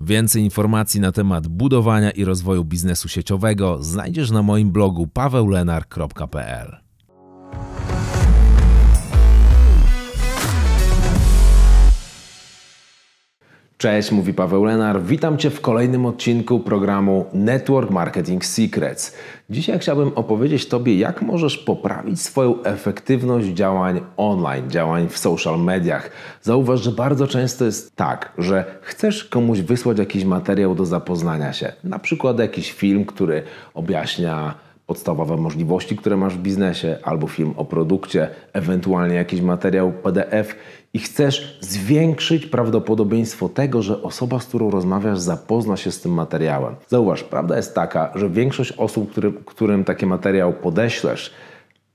Więcej informacji na temat budowania i rozwoju biznesu sieciowego znajdziesz na moim blogu paweulenar.pl. Cześć, mówi Paweł Lenar. Witam Cię w kolejnym odcinku programu Network Marketing Secrets. Dzisiaj chciałbym opowiedzieć Tobie, jak możesz poprawić swoją efektywność działań online, działań w social mediach. Zauważ, że bardzo często jest tak, że chcesz komuś wysłać jakiś materiał do zapoznania się, na przykład jakiś film, który objaśnia podstawowe możliwości, które masz w biznesie, albo film o produkcie, ewentualnie jakiś materiał PDF i chcesz zwiększyć prawdopodobieństwo tego, że osoba, z którą rozmawiasz, zapozna się z tym materiałem. Zauważ, prawda jest taka, że większość osób, który, którym taki materiał podeślesz,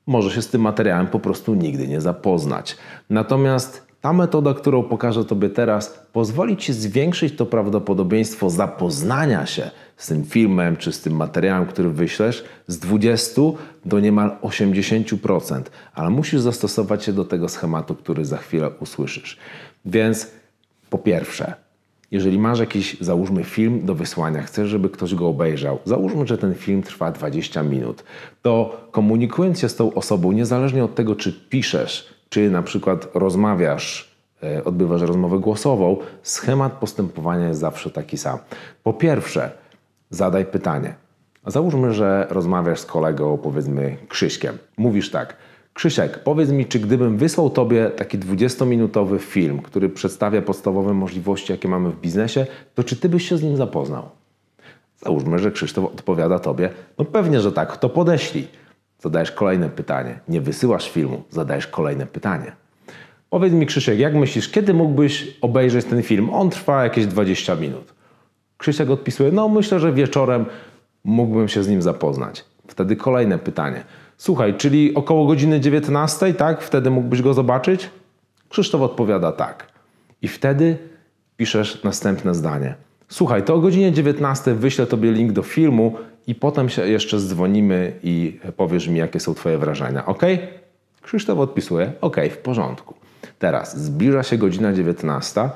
może się z tym materiałem po prostu nigdy nie zapoznać. Natomiast ta metoda, którą pokażę Tobie teraz, pozwoli Ci zwiększyć to prawdopodobieństwo zapoznania się z tym filmem czy z tym materiałem, który wyślesz, z 20 do niemal 80%, ale musisz zastosować się do tego schematu, który za chwilę usłyszysz. Więc po pierwsze, jeżeli masz jakiś, załóżmy, film do wysłania, chcesz, żeby ktoś go obejrzał, załóżmy, że ten film trwa 20 minut, to komunikując się z tą osobą, niezależnie od tego, czy piszesz, czy na przykład rozmawiasz, e, odbywasz rozmowę głosową, schemat postępowania jest zawsze taki sam. Po pierwsze, zadaj pytanie. Załóżmy, że rozmawiasz z kolegą, powiedzmy Krzyśkiem. Mówisz tak. Krzysiek, powiedz mi, czy gdybym wysłał Tobie taki 20-minutowy film, który przedstawia podstawowe możliwości, jakie mamy w biznesie, to czy Ty byś się z nim zapoznał? Załóżmy, że Krzysztof odpowiada Tobie, no pewnie, że tak, to podeślij. Zadajesz kolejne pytanie. Nie wysyłasz filmu, zadajesz kolejne pytanie. Powiedz mi, Krzysiek, jak myślisz, kiedy mógłbyś obejrzeć ten film? On trwa jakieś 20 minut. Krzysiek odpisuje, no myślę, że wieczorem mógłbym się z nim zapoznać. Wtedy kolejne pytanie. Słuchaj, czyli około godziny 19, tak? Wtedy mógłbyś go zobaczyć? Krzysztof odpowiada tak. I wtedy piszesz następne zdanie. Słuchaj, to o godzinie 19 wyślę Tobie link do filmu i potem się jeszcze zdzwonimy i powiesz mi, jakie są Twoje wrażenia, ok? Krzysztof odpisuje, ok, w porządku. Teraz zbliża się godzina 19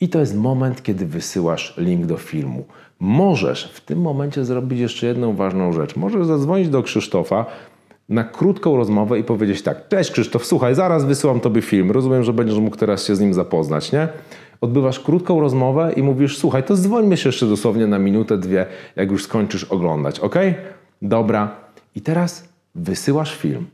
i to jest moment, kiedy wysyłasz link do filmu. Możesz w tym momencie zrobić jeszcze jedną ważną rzecz. Możesz zadzwonić do Krzysztofa na krótką rozmowę i powiedzieć tak: Cześć Krzysztof, słuchaj, zaraz wysyłam Tobie film. Rozumiem, że będziesz mógł teraz się z nim zapoznać, nie? Odbywasz krótką rozmowę i mówisz: Słuchaj, to dzwońmy się jeszcze dosłownie na minutę, dwie, jak już skończysz oglądać, ok? Dobra. I teraz wysyłasz film.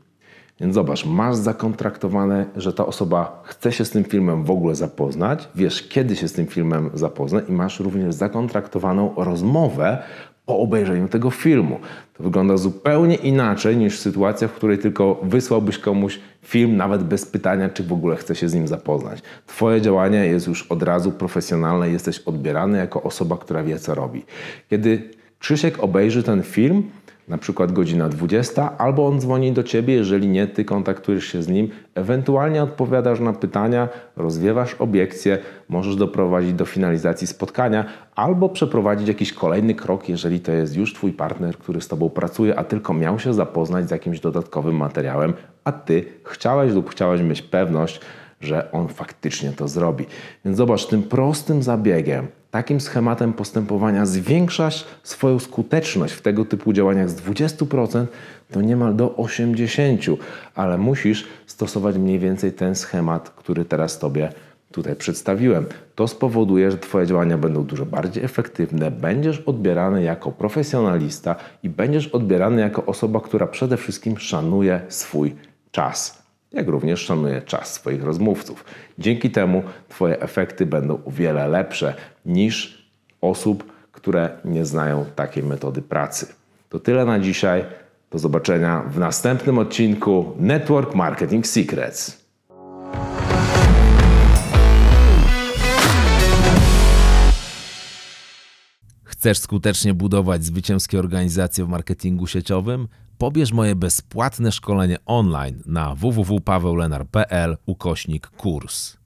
Więc zobacz, masz zakontraktowane, że ta osoba chce się z tym filmem w ogóle zapoznać, wiesz kiedy się z tym filmem zapozna i masz również zakontraktowaną rozmowę po obejrzeniu tego filmu. To wygląda zupełnie inaczej niż sytuacja, w której tylko wysłałbyś komuś film, nawet bez pytania, czy w ogóle chce się z nim zapoznać. Twoje działanie jest już od razu profesjonalne, jesteś odbierany jako osoba, która wie, co robi. Kiedy Krzysiek obejrzy ten film, na przykład godzina 20, albo on dzwoni do ciebie, jeżeli nie, ty kontaktujesz się z nim, ewentualnie odpowiadasz na pytania, rozwiewasz obiekcje, możesz doprowadzić do finalizacji spotkania, albo przeprowadzić jakiś kolejny krok, jeżeli to jest już twój partner, który z tobą pracuje, a tylko miał się zapoznać z jakimś dodatkowym materiałem, a ty chciałeś lub chciałeś mieć pewność, że on faktycznie to zrobi. Więc zobacz, tym prostym zabiegiem, takim schematem postępowania zwiększasz swoją skuteczność w tego typu działaniach z 20% do niemal do 80%, ale musisz stosować mniej więcej ten schemat, który teraz Tobie tutaj przedstawiłem. To spowoduje, że Twoje działania będą dużo bardziej efektywne, będziesz odbierany jako profesjonalista i będziesz odbierany jako osoba, która przede wszystkim szanuje swój czas jak również szanuje czas swoich rozmówców. Dzięki temu Twoje efekty będą o wiele lepsze niż osób, które nie znają takiej metody pracy. To tyle na dzisiaj. Do zobaczenia w następnym odcinku Network Marketing Secrets. Chcesz skutecznie budować zwycięskie organizacje w marketingu sieciowym? Pobierz moje bezpłatne szkolenie online na www.pawełlenar.pl ukośnik kurs.